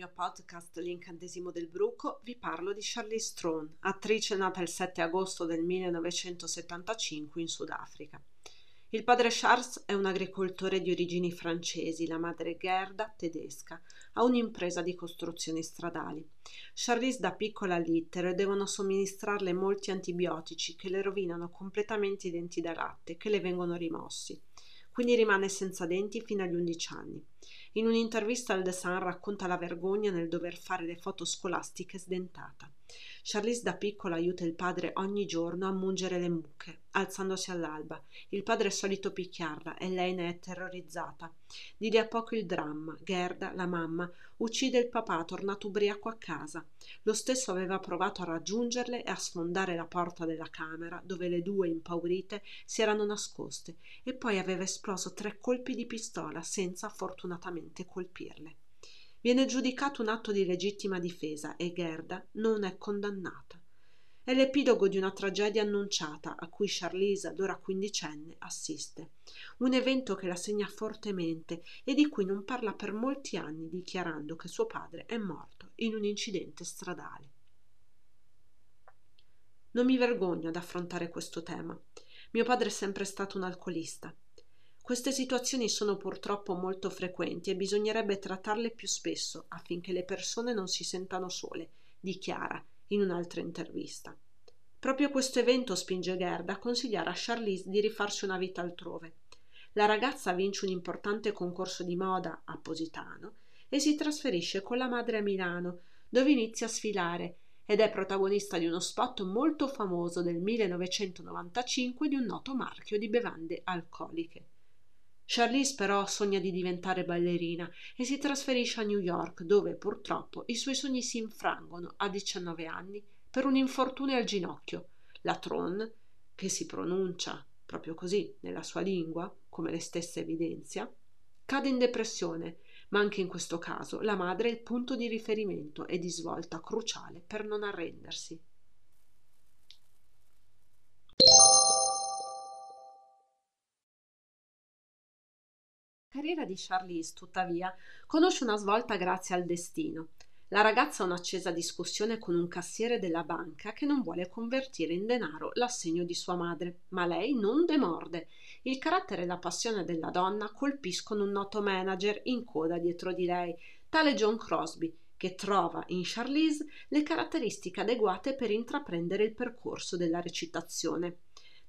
mio podcast L'incantesimo del bruco vi parlo di Charlize Theron, attrice nata il 7 agosto del 1975 in Sudafrica. Il padre Charles è un agricoltore di origini francesi, la madre Gerda, tedesca, ha un'impresa di costruzioni stradali. Charlize da piccola all'ittere devono somministrarle molti antibiotici che le rovinano completamente i denti da latte, che le vengono rimossi. Quindi rimane senza denti fino agli 11 anni. In un'intervista al The Sun racconta la vergogna nel dover fare le foto scolastiche sdentata. Charlize da piccola aiuta il padre ogni giorno a mungere le mucche, alzandosi all'alba. Il padre è solito picchiarla e lei ne è terrorizzata. Di lì a poco il dramma. Gerda, la mamma, uccide il papà tornato ubriaco a casa. Lo stesso aveva provato a raggiungerle e a sfondare la porta della camera dove le due impaurite si erano nascoste e poi aveva esploso tre colpi di pistola senza fortunatamente colpirle. Viene giudicato un atto di legittima difesa e Gerda non è condannata. È l'epilogo di una tragedia annunciata a cui Charlize, allora quindicenne, assiste. Un evento che la segna fortemente e di cui non parla per molti anni, dichiarando che suo padre è morto in un incidente stradale. Non mi vergogno ad affrontare questo tema. Mio padre è sempre stato un alcolista queste situazioni sono purtroppo molto frequenti e bisognerebbe trattarle più spesso affinché le persone non si sentano sole, dichiara in un'altra intervista. Proprio questo evento spinge Gerda a consigliare a Charlize di rifarsi una vita altrove. La ragazza vince un importante concorso di moda a Positano e si trasferisce con la madre a Milano, dove inizia a sfilare ed è protagonista di uno spot molto famoso del 1995 di un noto marchio di bevande alcoliche. Charlize però sogna di diventare ballerina e si trasferisce a New York, dove purtroppo i suoi sogni si infrangono a 19 anni per un infortunio al ginocchio. La Tron, che si pronuncia proprio così nella sua lingua, come le stesse evidenzia, cade in depressione, ma anche in questo caso la madre è il punto di riferimento e di svolta cruciale per non arrendersi. Carriera di Charlize, tuttavia, conosce una svolta grazie al destino. La ragazza ha un'accesa discussione con un cassiere della banca che non vuole convertire in denaro l'assegno di sua madre, ma lei non demorde. Il carattere e la passione della donna colpiscono un noto manager in coda dietro di lei, tale John Crosby, che trova in Charlize le caratteristiche adeguate per intraprendere il percorso della recitazione.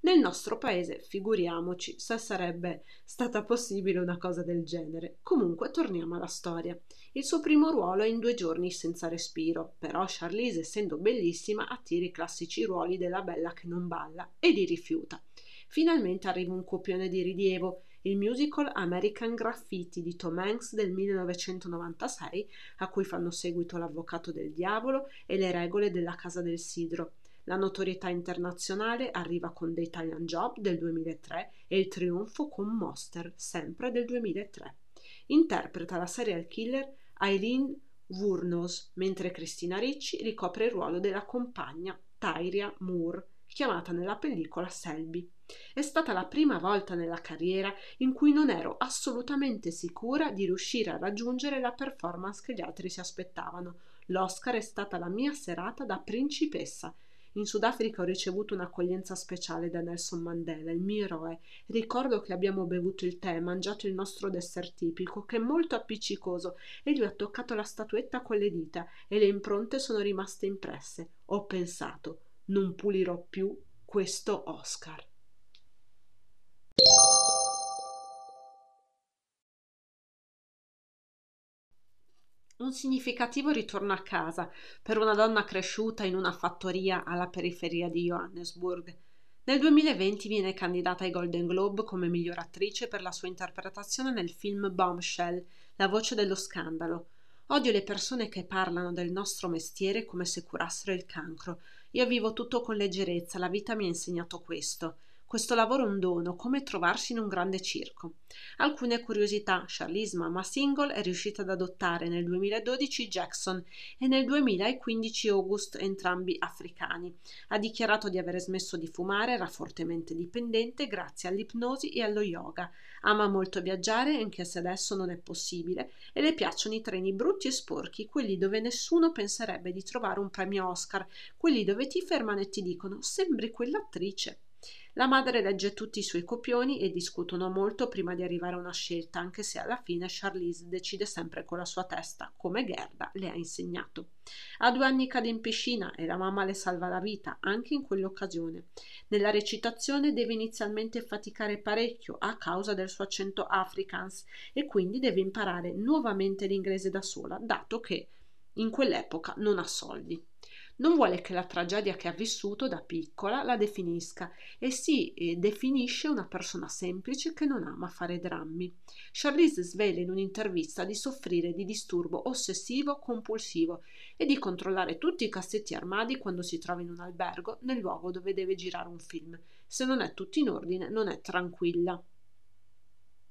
Nel nostro paese, figuriamoci se sarebbe stata possibile una cosa del genere. Comunque, torniamo alla storia. Il suo primo ruolo è in due giorni senza respiro, però Charlize, essendo bellissima, attira i classici ruoli della bella che non balla e li rifiuta. Finalmente arriva un copione di rilievo, il musical American Graffiti di Tom Hanks del 1996, a cui fanno seguito L'Avvocato del Diavolo e Le regole della Casa del Sidro. La notorietà internazionale arriva con The Italian Job del 2003 e il trionfo con Monster, sempre del 2003. Interpreta la serial killer Eileen Wurnos, mentre Cristina Ricci ricopre il ruolo della compagna Tyria Moore, chiamata nella pellicola Selby. È stata la prima volta nella carriera in cui non ero assolutamente sicura di riuscire a raggiungere la performance che gli altri si aspettavano. L'Oscar è stata la mia serata da principessa in Sudafrica ho ricevuto un'accoglienza speciale da Nelson Mandela, il mio eroe. Ricordo che abbiamo bevuto il tè e mangiato il nostro dessert tipico, che è molto appiccicoso, e lui ha toccato la statuetta con le dita e le impronte sono rimaste impresse. Ho pensato, non pulirò più questo Oscar. Un significativo ritorno a casa per una donna cresciuta in una fattoria alla periferia di Johannesburg. Nel 2020 viene candidata ai Golden Globe come miglior attrice per la sua interpretazione nel film Bombshell, La voce dello scandalo. Odio le persone che parlano del nostro mestiere come se curassero il cancro. Io vivo tutto con leggerezza, la vita mi ha insegnato questo. Questo lavoro è un dono, come trovarsi in un grande circo. Alcune curiosità. Charlize, mamma single, è riuscita ad adottare nel 2012 Jackson e nel 2015 August, entrambi africani. Ha dichiarato di aver smesso di fumare, era fortemente dipendente grazie all'ipnosi e allo yoga. Ama molto viaggiare, anche se adesso non è possibile, e le piacciono i treni brutti e sporchi, quelli dove nessuno penserebbe di trovare un premio Oscar, quelli dove ti fermano e ti dicono sembri quell'attrice. La madre legge tutti i suoi copioni e discutono molto prima di arrivare a una scelta, anche se alla fine Charlize decide sempre con la sua testa, come Gerda le ha insegnato. A due anni cade in piscina e la mamma le salva la vita, anche in quell'occasione. Nella recitazione deve inizialmente faticare parecchio a causa del suo accento afrikaans e quindi deve imparare nuovamente l'inglese da sola, dato che in quell'epoca non ha soldi non vuole che la tragedia che ha vissuto da piccola la definisca e si eh, definisce una persona semplice che non ama fare drammi. Charlize svela in un'intervista di soffrire di disturbo ossessivo compulsivo e di controllare tutti i cassetti armadi quando si trova in un albergo nel luogo dove deve girare un film. Se non è tutto in ordine, non è tranquilla.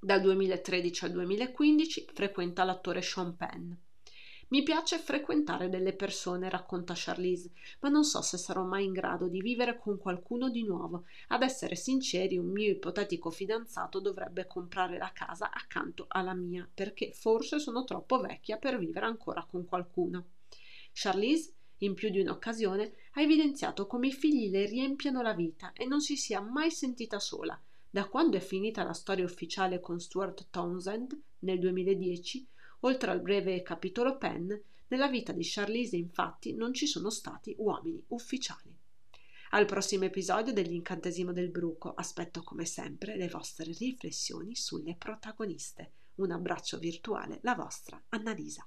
Dal 2013 al 2015 frequenta l'attore Sean Penn. Mi piace frequentare delle persone, racconta Charlize, ma non so se sarò mai in grado di vivere con qualcuno di nuovo. Ad essere sinceri, un mio ipotetico fidanzato dovrebbe comprare la casa accanto alla mia, perché forse sono troppo vecchia per vivere ancora con qualcuno. Charlize in più di un'occasione ha evidenziato come i figli le riempiano la vita e non si sia mai sentita sola. Da quando è finita la storia ufficiale con Stuart Townsend nel 2010, Oltre al breve capitolo Penn, nella vita di Charlize infatti non ci sono stati uomini ufficiali. Al prossimo episodio dell'incantesimo del bruco aspetto come sempre le vostre riflessioni sulle protagoniste. Un abbraccio virtuale, la vostra Annalisa.